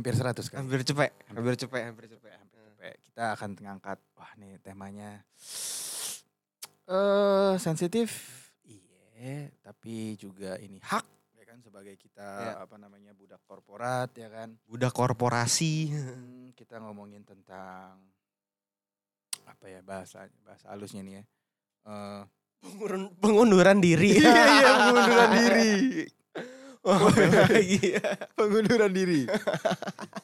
hampir 100 kan. Hampir cepet, hampir cepet, hampir cepet. Sampai Kita akan mengangkat wah nih temanya eh sensitif. Iya, tapi juga ini hak ya kan sebagai kita Ya. apa namanya budak korporat ya kan. Budak korporasi. Hmm, kita ngomongin tentang apa ya bahasa bahasa halusnya nih ya. Eh Pengurun- pengunduran diri. Iya, iya, pengunduran diri. Oh, apa lagi ya? pengunduran diri.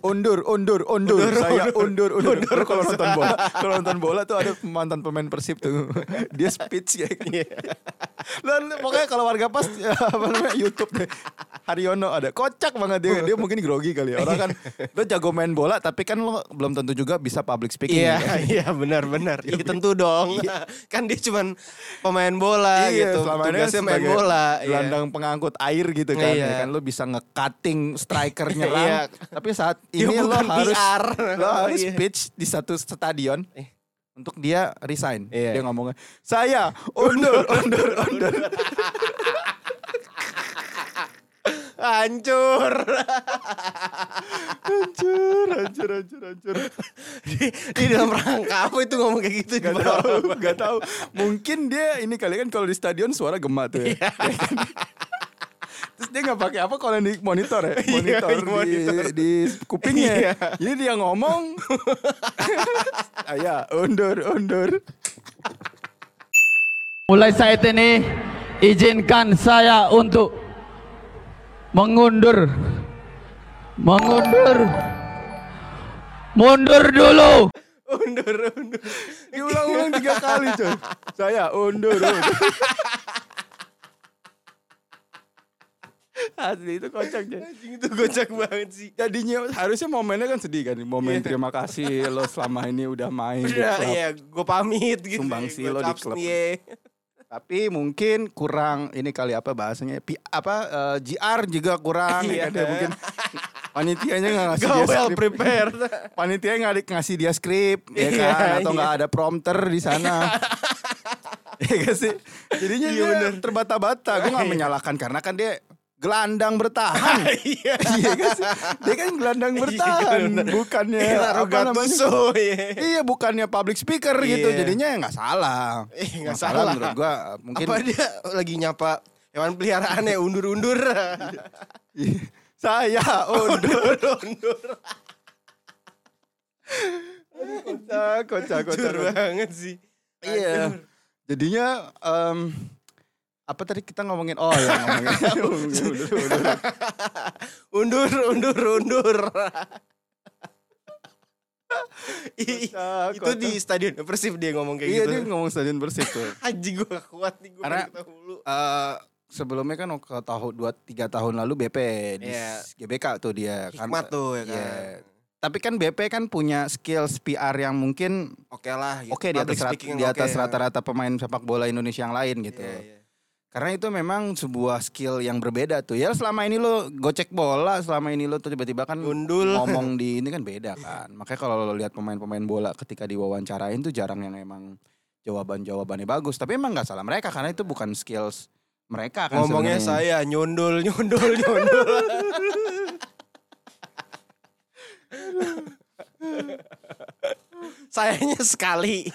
Undur, undur, undur. Undur, Saya undur, undur. undur. Lu kalau nonton bola, kalau nonton bola tuh ada mantan pemain Persib tuh. Dia speech ya. Dan pokoknya kalau warga pas ya, apa namanya YouTube deh. Haryono ada kocak banget dia. Dia mungkin grogi kali ya. Orang kan lo jago main bola tapi kan lo belum tentu juga bisa public speaking. Iya, ya kan? iya benar benar. Iya tentu dong. kan dia cuman pemain bola Iya, gitu. Tugasnya main bola. iya. gelandang pengangkut air gitu kan Iya. ya kan lo bisa nge-cutting striker nyerang Iya. tapi saat ini lo bukan harus PR. lo harus Iya. pitch di satu stadion Eh. Untuk dia resign Iya. dia ngomongnya saya undur undur undur Hancur. hancur hancur hancur hancur di, di dalam rangka apa itu ngomong kayak gitu Gak tahu, bawah? gak tahu. Mungkin dia ini kali kan kalau di stadion suara gema tuh ya. Iya. Terus dia nggak pakai apa kalau di monitor ya, monitor, Iya, monitor. Di, di kupingnya. Iya. Jadi dia ngomong, ayah undur undur. Mulai saat ini izinkan saya untuk mengundur mengundur mundur dulu Undur, undur. Diulang-ulang tiga kali coy. Saya undur. undur. Asli itu kocak. Anjing itu gocak banget sih. Jadinya harusnya momennya kan sedih kan. Momen Iya. terima kasih lo selama ini udah main di Udah, ya gue pamit gitu. Sumbangsi Gua lo di klub. ye. Tapi mungkin kurang ini kali apa bahasanya Pi- apa eh, GR juga kurang ya Iya. kan ya. mungkin panitianya nggak ngasih Gak dia well skrip. prepared. Panitia nggak di- ngasih dia skrip ya Iya, kan atau iya. nggak ada prompter di sana. Iya gak sih? Jadinya Iya, dia bener. terbata-bata. Gue gak Iya. menyalahkan karena kan dia gelandang bertahan. Iya. iya kan? Dia kan gelandang Iya, bertahan, bukannya Kayak apa namanya? Ye. Iya, bukannya public speaker gitu. Iya. Jadinya ya nggak salah. Nggak salah. menurut gua mungkin Apa dia lagi nyapa hewan peliharaan ya undur-undur. saya undur. undur. kocak, kocak, kocak. Banget sih. Iya. Jadinya em, apa tadi kita ngomongin oh ya ngomongin undur, undur. Undur, itu di stadion Persib dia ngomong kayak Iya gitu. dia ngomong stadion Persib tuh. Anjing gue gak kuat nih gue Karena- mulu. Eh sebelumnya kan ke tahun dua tiga tahun lalu BP di Iya. GBK tuh dia Hikmat tuh ya kan. Iya. Tapi kan BP kan punya skills PR yang mungkin Oke lah gitu. oke di atas Public rat- speaking di atas rata-rata pemain sepak bola Indonesia yang lain gitu. Iya, iya. Karena itu memang sebuah skill yang berbeda tuh. Ya selama ini lo gocek bola, selama ini lo tuh tiba-tiba kan Gundul. ngomong di ini kan beda kan. Makanya kalau lo lihat pemain-pemain bola ketika diwawancarain tuh jarang yang emang jawaban-jawabannya bagus. Tapi emang nggak salah mereka karena itu bukan skills mereka kan Ngomongnya sebenarnya. saya nyundul, nyundul, nyundul. Sayanya sekali.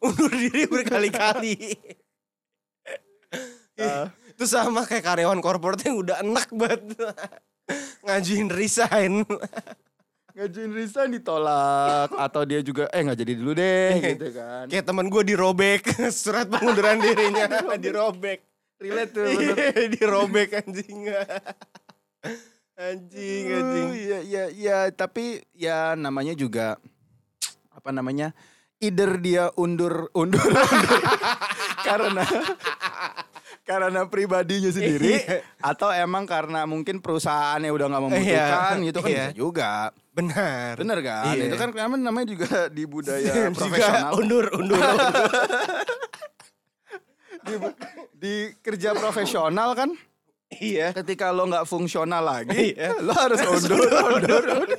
Undur diri berkali-kali. Itu sama kayak karyawan korporat yang udah enak banget. Ngajuin resign. ngajuin resign ditolak atau dia juga eh nggak jadi dulu deh gitu kan. Kayak temen gue dirobek. Surat pengunduran dirinya dirobek. Relate tuh. Iya, dirobek anjing. Anjing, anjing. Iya iya iya tapi ya namanya juga apa namanya? Either dia undur undur undur karena karena pribadinya sendiri Iya. atau emang karena mungkin perusahaannya udah nggak membutuhkan Iya, gitu kan iya. bisa juga. Benar. Bener kan? Iya. Itu kan namanya namanya juga di budaya Juga profesional. undur, undur, undur. di, di kerja profesional kan iya. ketika lo nggak fungsional lagi, Iya. lo harus undur, undur, undur.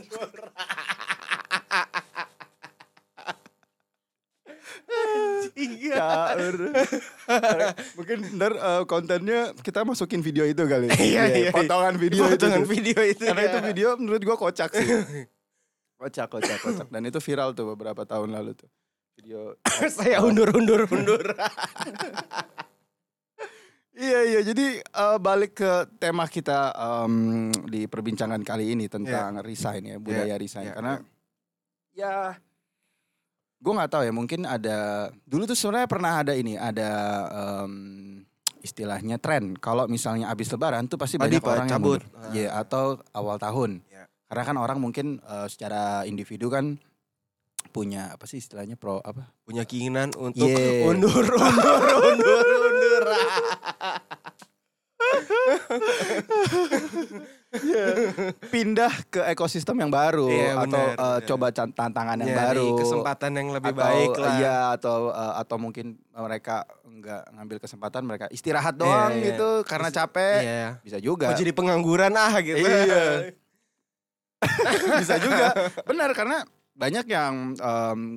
Iya. Mungkin ntar eh, kontennya kita masukin video itu kali. Iya, iya. Potongan video Potongan itu. tuh. video itu. Karena ya. itu video menurut gua kocak sih. kocak, kocak, kocak. Dan itu viral tuh beberapa tahun lalu tuh. Video. saya undur undur undur. Iya, iya. Jadi eh, balik ke tema kita em, di perbincangan kali ini tentang resign ya, budaya resign. Iya, Karena ya gue nggak tahu ya mungkin ada dulu tuh sebenarnya pernah ada ini ada em, istilahnya tren kalau misalnya habis lebaran tuh pasti Tadi, banyak Pak, orang yang cabut. mundur. Iya, atau awal tahun Ya. karena kan orang mungkin eh, secara individu kan punya apa sih istilahnya pro apa Punya keinginan untuk Yeah. undur undur undur undur. pindah ke ekosistem yang baru Iya, atau benar, eh, benar. coba tantangan yang baru kesempatan yang lebih atau, baik lah. Iya atau eh, atau mungkin mereka nggak ngambil kesempatan mereka istirahat doang iya. gitu karena capek Iya. bisa juga Mau jadi pengangguran ah gitu. Iya. bisa juga benar karena banyak yang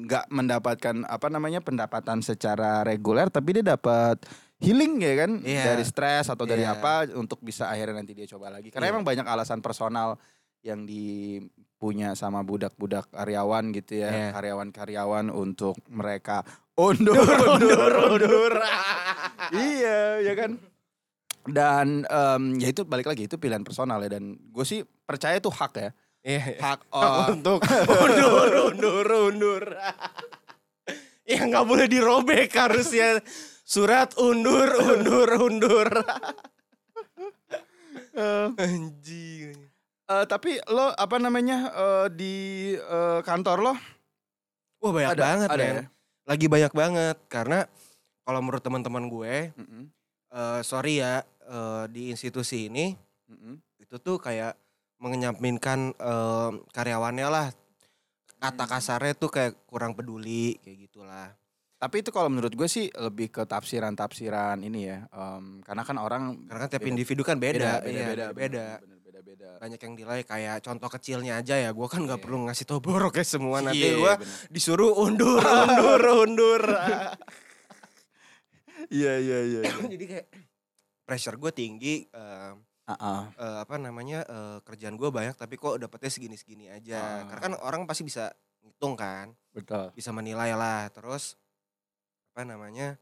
nggak mendapatkan apa namanya pendapatan secara reguler tapi dia dapat healing ya kan Iya. dari stres atau dari Iya. apa untuk bisa akhirnya nanti dia coba lagi karena Iya. emang banyak alasan personal yang dipunya sama budak-budak karyawan gitu ya Iya. karyawan-karyawan untuk mereka undur undur undur iya ya kan dan em, ya itu balik lagi itu pilihan personal ya dan gue sih percaya itu hak ya Iya. hak eh, untuk undur undur undur. ya nggak boleh dirobek harusnya surat undur undur undur. Anjing. eh, tapi lo apa namanya eh, di eh, kantor lo Wah banyak Ada- banget ada ya? Lagi banyak banget karena kalau menurut teman-teman gue, Mm-mm, eh, sorry ya eh, di institusi ini mm-mm. itu tuh kayak mengenyampingkan eh, karyawannya lah. Kata Hmm. kasarnya tuh kayak kurang peduli kayak gitulah. Tapi itu kalau menurut gue sih lebih ke tafsiran-tafsiran ini ya em, karena kan orang Karena kan tiap Beda- individu kan beda, beda iya, beda beda. bener, beda beda Banyak yang nilai kayak contoh kecilnya aja ya. Gue kan nggak Iya. perlu ngasih tau borok ya semua nanti Iya, gue disuruh undur, undur, undur. iya iya iya iya. Jadi kayak pressure gue tinggi. eh, Ah, ah. eh, apa namanya eh, kerjaan gue banyak tapi kok dapetnya segini segini aja Ah. karena kan orang pasti bisa ngitung kan betul bisa menilai lah terus apa namanya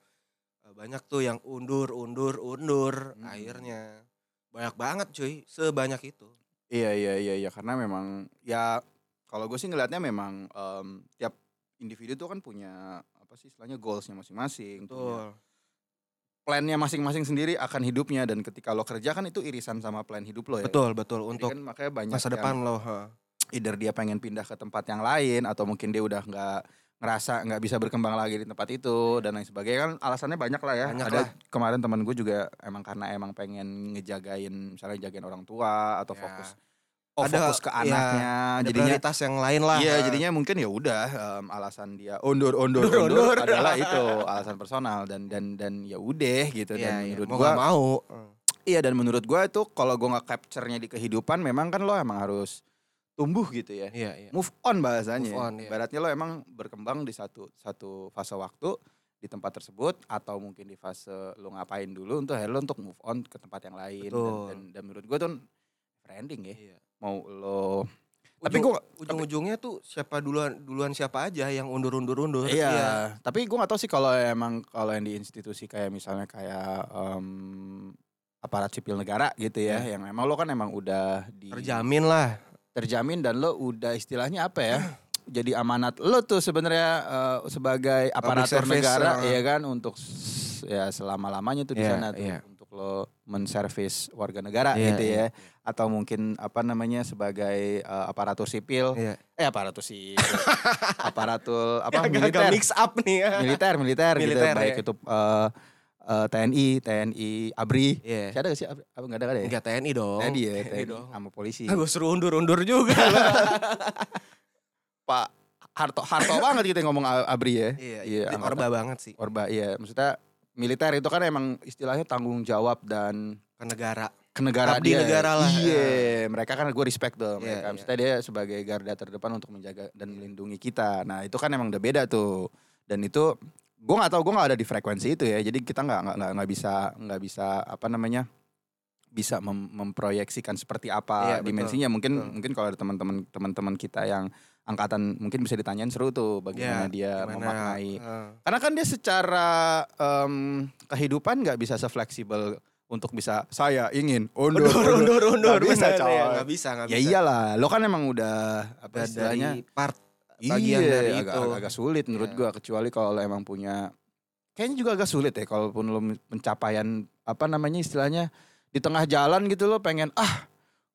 eh, banyak tuh yang undur undur undur Hmm. akhirnya banyak banget cuy sebanyak itu Iya iya iya iya karena memang ya kalau gue sih ngelihatnya memang em, tiap individu tuh kan punya apa sih istilahnya goalsnya masing-masing, betul plannya masing-masing sendiri akan hidupnya dan ketika lo kerja kan itu irisan sama plan hidup lo ya. betul betul Jadi untuk kan makanya banyak masa yang depan lo ha. either dia pengen pindah ke tempat yang lain atau mungkin dia udah nggak ngerasa nggak bisa berkembang lagi di tempat itu dan lain sebagainya kan alasannya banyak lah ya. Banyak Ada lah. kemarin teman gue juga emang karena emang pengen ngejagain misalnya jagain orang tua atau Ya. fokus oh Ada- fokus ke ya, anaknya ada jadinya prioritas yang lain lah Iya, jadinya mungkin ya udah em, alasan dia undur undur Undur, undur, adalah itu alasan personal dan dan dan ya udah gitu Iya, dan iya. menurut mau gua mau iya dan menurut gua itu kalau gua nggak capture-nya di kehidupan memang kan lo emang harus tumbuh gitu ya. iya iya Move on bahasanya. Move on, iya. Ibaratnya lo emang berkembang di satu satu fase waktu di tempat tersebut atau mungkin di fase lo ngapain dulu untuk lo untuk move on ke tempat yang lain dan, Betul. dan, dan menurut gua tuh branding ya. Iya. Mau lo tapi Ujung- gua ujung-ujungnya tuh siapa duluan duluan siapa aja yang undur-undur-undur. Iya, tapi gue gak tahu sih kalau emang kalau yang di institusi kayak misalnya kayak em, aparat sipil negara gitu ya, yang emang lo kan emang udah di Terjamin lah. Terjamin dan lo udah istilahnya apa ya? Jadi amanat lo tuh sebenarnya eh, sebagai aparatur service, negara eh. ya kan untuk ya selama lamanya tuh di Iya, sana tuh iya. untuk lo menservis warga negara Iya, gitu iya. ya atau mungkin apa namanya sebagai eh, aparatur sipil Iya. eh aparatur sipil aparatur apa Agak-agak militer mix up nih ya. militer militer, Militer, gitu baik ya. itu eh, eh, TNI TNI ABRI Iya. Siapa ada gak sih Abri? apa nggak ada kan ya Enggak TNI dong. TNI ya TNI dong. sama polisi Ah, gue suruh undur-undur juga. Pak Harto Harto banget kita ngomong ABRI ya iya, iya iya. Orba banget sih Orba iya maksudnya militer itu kan emang istilahnya tanggung jawab dan ke negara. ke negara Abdi dia negara lah. iya mereka kan gue respect tuh Iya, mereka iya. maksudnya dia sebagai garda terdepan untuk menjaga dan melindungi kita nah itu kan emang udah beda tuh dan itu gue nggak tahu gue nggak ada di frekuensi itu ya jadi kita nggak nggak nggak- bisa nggak bisa apa namanya bisa mem- memproyeksikan seperti apa Iya, betul, dimensinya mungkin betul. mungkin kalau ada teman-teman teman-teman kita yang angkatan mungkin bisa ditanyain seru tuh bagaimana Ya, dia gimana? memaknai Heeh. karena kan dia secara em, kehidupan nggak bisa sefleksibel untuk bisa saya ingin undur Undur, undur, undur. Nggak bisa bener, coy ya, nggak bisa, nggak ya bisa. iyalah lo kan emang udah apa istilahnya dari part bagian iya, dari agak, itu. agak, agak sulit menurut Iya. gua kecuali kalau emang punya kayaknya juga agak sulit ya kalaupun lo pencapaian apa namanya istilahnya di tengah jalan gitu lo pengen ah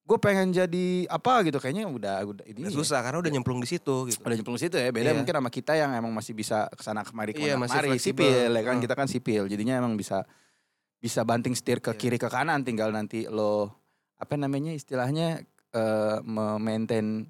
gue pengen jadi apa gitu kayaknya udah udah ini Udah susah karena udah nyemplung di situ gitu. udah nyemplung situ ya beda Iya. mungkin sama kita yang emang masih bisa ke sana kemari Iya, ke mana masih kemari sipil ya kan Hmm. kita kan sipil jadinya emang bisa bisa banting setir ke Iya. kiri ke kanan tinggal nanti lo apa namanya istilahnya eh memaintain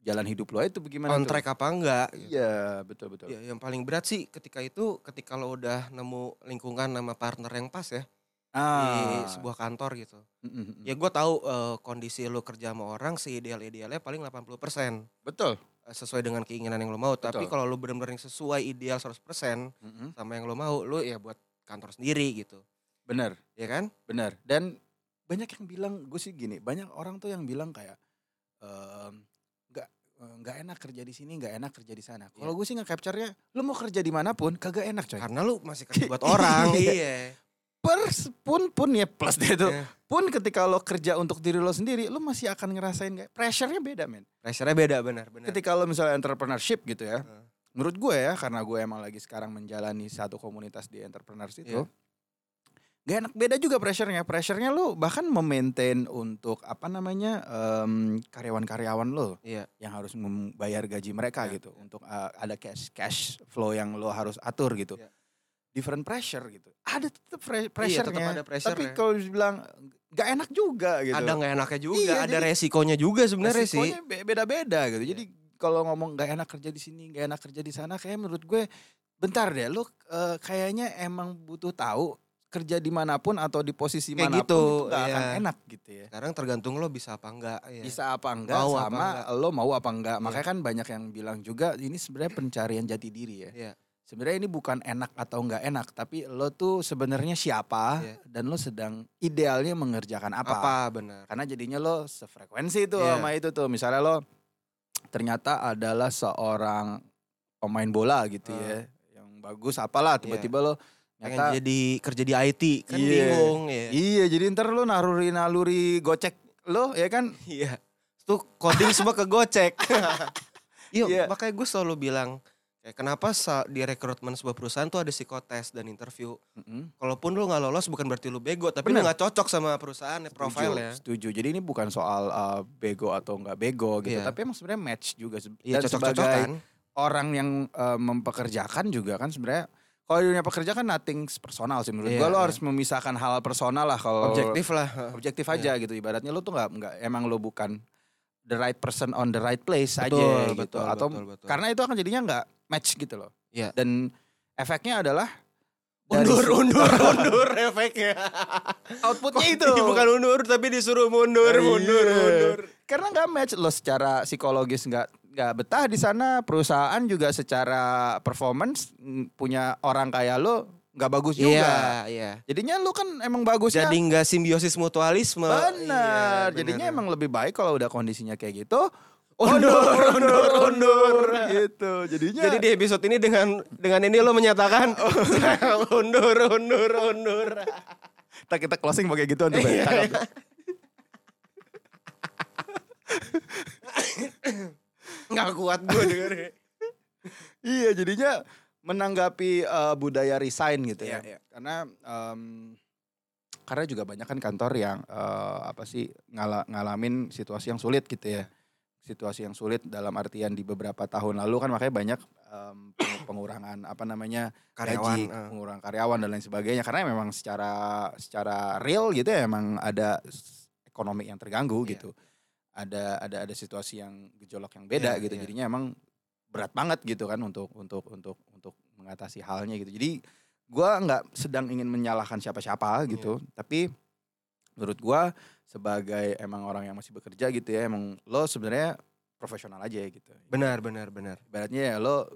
jalan hidup lo itu bagaimana On tuh? track apa enggak? gitu. iya betul betul Ya, yang paling berat sih ketika itu ketika lo udah nemu lingkungan sama partner yang pas ya di ah sebuah kantor gitu. Mm, mm, mm. Ya gue tahu eh, kondisi lo kerja sama orang seideal-idealnya paling 80% betul eh, sesuai dengan keinginan yang lo mau. Tapi Betul. kalau lo benar-benar yang sesuai ideal 100% Mm-mm. sama yang lo mau, lo ya buat kantor sendiri gitu. bener Ya kan? bener dan banyak yang bilang gue sih gini banyak orang tuh yang bilang kayak em, nggak eh, nggak enak kerja di sini nggak enak kerja di sana kalau Iya. gue sih nge capture nya lu mau kerja di mana pun kagak enak coy Karena lo masih kerja buat orang. Iya. iya. Pers pun pun ya plus dia tuh Iya. pun ketika lo kerja untuk diri lo sendiri lo masih akan ngerasain kayak pressure-nya beda men Pressure-nya beda benar, benar. ketika lo misalnya entrepreneurship gitu ya Heeh. menurut gue ya karena gue emang lagi sekarang menjalani satu komunitas di entrepreneurs itu Iya. Gak enak beda juga pressure-nya pressure-nya lo bahkan memaintain untuk apa namanya em, karyawan-karyawan lo Iya. yang harus membayar gaji mereka Iya, gitu untuk uh, ada cash cash flow yang lo harus atur gitu Iya. different pressure gitu ada tetap Iya, pressure-nya tetap ada pressure-nya. tapi kalau dibilang gak enak juga gitu Ada nggak enaknya juga, Iya, ada jadi- resikonya juga sebenarnya sih. Resikonya be- beda-beda gitu. Iya. Jadi kalau ngomong gak enak kerja di sini, gak enak kerja di sana, kayak menurut gue bentar deh, lu eh, kayaknya emang butuh tahu kerja di mana pun atau di posisi Kayak mana pun gitu, itu gak akan iya. enak gitu ya. Sekarang tergantung lo bisa apa enggak ya. Bisa apa enggak Mau apa sama enggak. lo mau apa enggak. Iya. Makanya kan banyak yang bilang juga ini sebenarnya pencarian jati diri ya. Iya. Sebenarnya ini bukan enak atau enggak enak, tapi lo tuh sebenarnya siapa Iya. dan lo sedang idealnya mengerjakan Apa? apa. benar. Karena jadinya lo sefrekuensi tuh Iya. sama itu tuh. Misalnya lo ternyata adalah seorang pemain bola gitu ya. Yang bagus apalah tiba-tiba lo Pengen ternyata jadi kerja di IT kan Iya. bingung ya. Iya, jadi ntar lo naluri-naluri gocek lo ya kan. Iya. Tuh coding semua ke gocek. Iya, Iya. makanya gue selalu bilang kayak kenapa di rekrutmen sebuah perusahaan tuh ada psikotes dan interview. Mm-mm. Kalaupun lu nggak lolos bukan berarti lu bego, tapi Bener. lu nggak cocok sama perusahaan ya, Setuju, profile ya. Setuju. Jadi ini bukan soal uh, bego atau enggak bego gitu, Iya. tapi emang sebenarnya match juga. Iya, sebagai cocok-cocokan. orang yang uh, mempekerjakan juga kan sebenarnya kalau dunia pekerja kan nothing personal sih menurut Iya, gua lo iya. harus memisahkan hal personal lah kalau Objektif lah. objektif aja gitu ibaratnya lo tuh nggak nggak emang lo bukan the right person on the right place aja Betul, gitu betul, atau betul, betul. karena itu akan jadinya nggak match gitu loh Iya. dan efeknya adalah dari Undur, si- undur, undur efeknya. outputnya itu Bukan undur tapi disuruh mundur, Iya. mundur, mundur. karena nggak match lo secara psikologis nggak nggak betah di sana perusahaan juga secara performance punya orang kayak lo nggak bagus juga Iya, iya. jadinya lo kan emang bagusnya Jadi nggak simbiosis mutualisme. Benar. Iya, Jadinya emang lebih baik kalau udah kondisinya kayak gitu. Undur, undur, undur. gitu. Jadinya Jadi di episode ini dengan dengan ini lo menyatakan undur, undur, undur. kita, kita closing pakai gitu. Iya, Cakep. Nggak kuat gue dengernya. iya, jadinya menanggapi eh, budaya resign gitu ya. Iya, iya. Karena em, karena juga banyak kan kantor yang eh, apa sih ngala- ngalamin situasi yang sulit gitu ya. Situasi yang sulit dalam artian di beberapa tahun lalu kan makanya banyak peng- pengurangan apa namanya Karyawan. gaji, eh. pengurangan karyawan dan lain sebagainya karena memang secara secara real gitu ya emang ada ekonomi yang terganggu Iya. gitu. Ada ada ada situasi yang gejolak yang beda Iya, gitu. iya. Jadinya emang berat banget gitu kan untuk untuk untuk untuk mengatasi halnya gitu. Jadi gua nggak sedang ingin menyalahkan siapa-siapa gitu, tapi menurut gua sebagai emang orang yang masih bekerja gitu ya, emang lo sebenarnya profesional aja gitu. Benar, benar, benar. Ibaratnya ya lo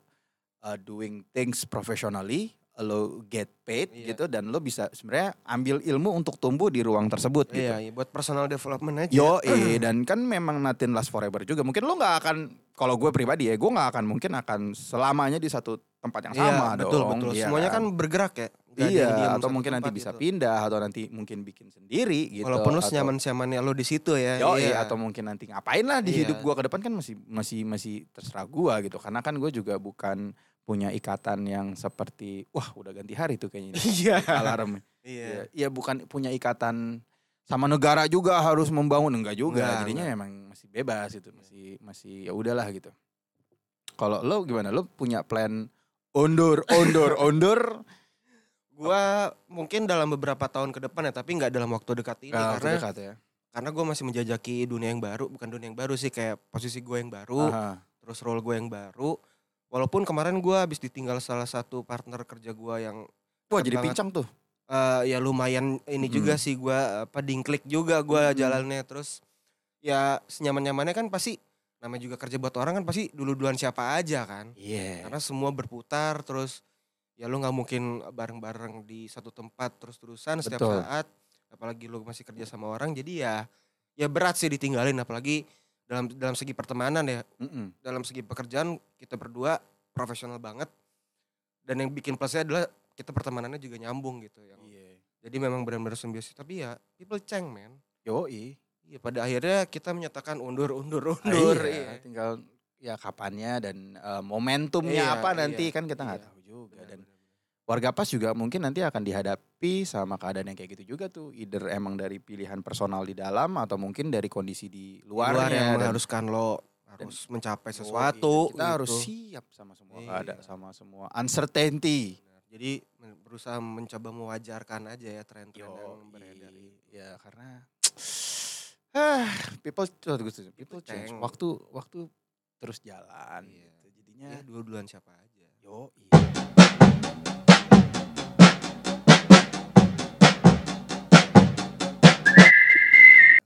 uh, doing things professionally, lo get paid Iya. gitu dan lo bisa sebenarnya ambil ilmu untuk tumbuh di ruang tersebut gitu. Iya, iya, buat personal development aja. Yo, eh, dan kan memang nothing last forever juga. Mungkin lo nggak akan, kalau gue pribadi ya, gue nggak akan mungkin akan selamanya di satu tempat yang Iya, sama betul dong. betul. iya Semuanya kan bergerak ya. Yang Iya, atau mungkin nanti bisa gitu. pindah atau nanti mungkin bikin sendiri gitu. Walaupun lu senyaman-senyamannya lo di situ ya. Yo, iya. atau mungkin nanti ngapain lah di Iya. hidup gua ke depan kan masih masih masih terserah gua gitu. Karena kan gue juga bukan punya ikatan yang seperti wah udah ganti hari tuh kayaknya. Iya. alarm. Iya. Iya, ya bukan punya ikatan sama negara juga harus membangun enggak juga. Enggak, Jadinya enggak. memang masih bebas itu, masih masih ya udahlah gitu. Kalau lo gimana? Lo punya plan undur, undur, undur? Gua mungkin dalam beberapa tahun ke depan ya, tapi nggak dalam waktu dekat ini Nggak karena dekat ya. karena gue masih menjajaki dunia yang baru, bukan dunia yang baru sih kayak posisi gue yang baru, Aha. terus role gue yang baru. Walaupun kemarin gue habis ditinggal salah satu partner kerja gue yang Wah jadi banget. pincang tuh. eh, ya lumayan ini Mm. juga sih gue apa dingklik juga gue Mm. jalannya terus ya senyaman nyamannya kan pasti namanya juga kerja buat orang kan pasti dulu duluan siapa aja kan. Iya. karena semua berputar terus ya lu nggak mungkin bareng-bareng di satu tempat terus-terusan setiap Betul. saat apalagi lu masih kerja sama orang jadi ya ya berat sih ditinggalin apalagi dalam dalam segi pertemanan ya Mm-mm. dalam segi pekerjaan kita berdua profesional banget dan yang bikin plusnya adalah kita pertemanannya juga nyambung gitu yang Iya. jadi memang benar-benar simbiosis tapi ya people ceng man Yoi. iya pada akhirnya kita menyatakan undur undur undur iya, iya. tinggal ya kapannya dan eh, momentumnya Iya, apa iya, nanti kan kita nggak iya. tahu juga Benar, dan benar. Warga pas juga mungkin nanti akan dihadapi sama keadaan yang kayak gitu juga tuh either emang dari pilihan personal di dalam atau mungkin dari kondisi di luar luarnya yang mengharuskan lo harus mencapai sesuatu kita harus gitu. siap sama semua Iya. keadaan sama semua uncertainty Benar. Jadi berusaha mencoba mewajarkan aja ya tren-tren yang beredar ya karena ah people tunggu, people change ceng. waktu waktu terus jalan Iya. gitu. jadinya Ya dua-duaan siapa aja. yo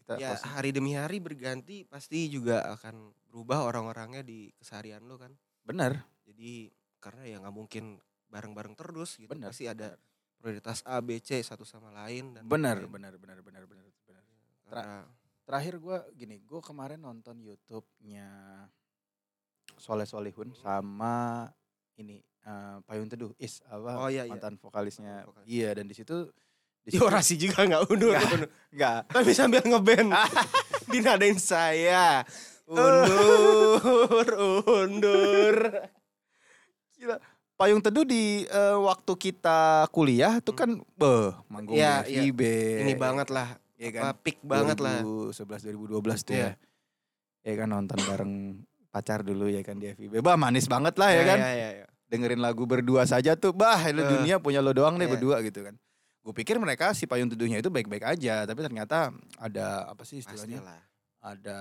kita Ya hari demi hari berganti pasti juga akan berubah orang-orangnya di keseharian lo kan. bener Jadi karena ya nggak mungkin bareng-bareng terus gitu. bener Pasti ada prioritas A, B, C satu sama lain dan bener lain-lain. bener bener bener bener bener Karena terakhir gue gini gue kemarin nonton YouTube-nya Soleh Solihun sama ini eh, Payung Teduh Is apa Oh, iya, iya. mantan vokalisnya Mantan vokalis. iya dan di situ di orasi juga nggak undur, Nggak. undur. enggak Tapi sambil ngeband Dinadain saya Undur Undur Payung Teduh di eh, waktu kita kuliah tuh kan beh manggung Iya, di iya. Ini banget lah ya apa, kan Peak banget lah 2011 2012 tuh Iya. ya ya kan nonton bareng pacar dulu ya kan di FIB bah manis banget lah ya kan Iya, iya, iya. dengerin lagu berdua saja tuh bah lu Eh. dunia punya lo doang deh Iya. berdua gitu kan gue pikir mereka si payung teduhnya itu baik-baik aja tapi ternyata ada apa sih istilahnya? Pastilah. Ada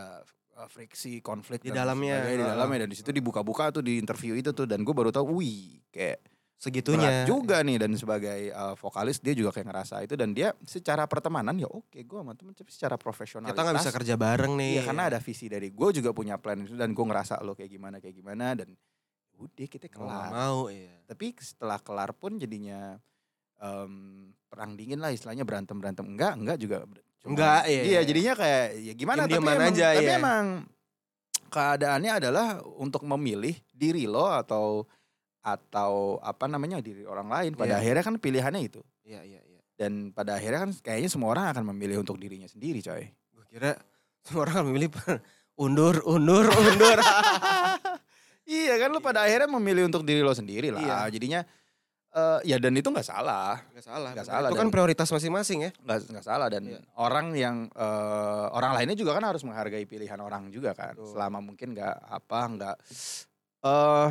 uh, friksi konflik Di dalamnya, di dalamnya dan di situ dibuka-buka tuh di interview itu tuh dan gue baru tahu wih kayak Segitunya. berat juga nih dan sebagai uh, vokalis dia juga kayak ngerasa itu dan dia secara pertemanan ya oke gue sama temen tapi secara profesional Kita nggak bisa kerja bareng nih. Iya karena ada visi dari gue juga punya plan itu dan gue ngerasa lo kayak gimana kayak gimana dan udah kita Mau kelar. mau iya. Tapi setelah kelar pun jadinya em, perang dingin lah istilahnya berantem berantem enggak enggak juga. Cuma- Enggak, iya. iya jadinya kayak ya gimana? Tapi Diem-dieman emang, aja, tapi iya. emang keadaannya adalah untuk memilih diri lo atau atau apa namanya diri orang lain. Pada Iya. akhirnya kan pilihannya itu. Iya iya iya. Dan pada akhirnya kan kayaknya semua orang akan memilih untuk dirinya sendiri coy. Gue kira semua orang akan memilih undur undur undur. Iya kan lo pada akhirnya memilih untuk diri lo sendiri lah. Iya. jadinya eh, ya dan itu nggak salah Gak salah Nggak benar. salah, Itu kan prioritas masing-masing ya nggak nggak salah dan Iya. orang yang eh, orang lainnya juga kan harus menghargai pilihan orang juga kan Betul. selama mungkin nggak apa nggak eh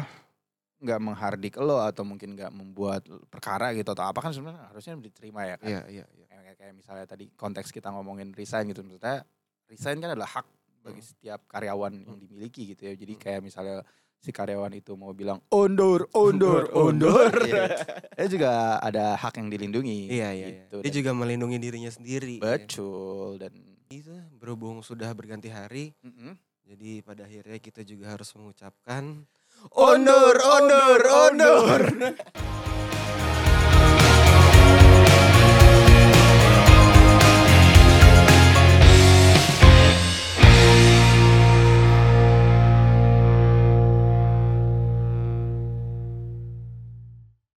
nggak menghardik lo atau mungkin nggak membuat perkara gitu atau apa kan sebenarnya harusnya diterima ya kan Iya iya iya kayak, kayak misalnya tadi konteks kita ngomongin resign gitu maksudnya resign kan adalah hak bagi Hmm. setiap karyawan yang Hmm. dimiliki gitu ya jadi Hmm. kayak misalnya si karyawan itu mau bilang undur undur undur iya. dia juga ada hak yang dilindungi Iya iya iya. gitu. Dia Dan- juga melindungi dirinya sendiri ya. betul dan Itu berhubung sudah berganti hari Mm-mm. Jadi pada akhirnya kita juga harus mengucapkan Undur, undur, undur.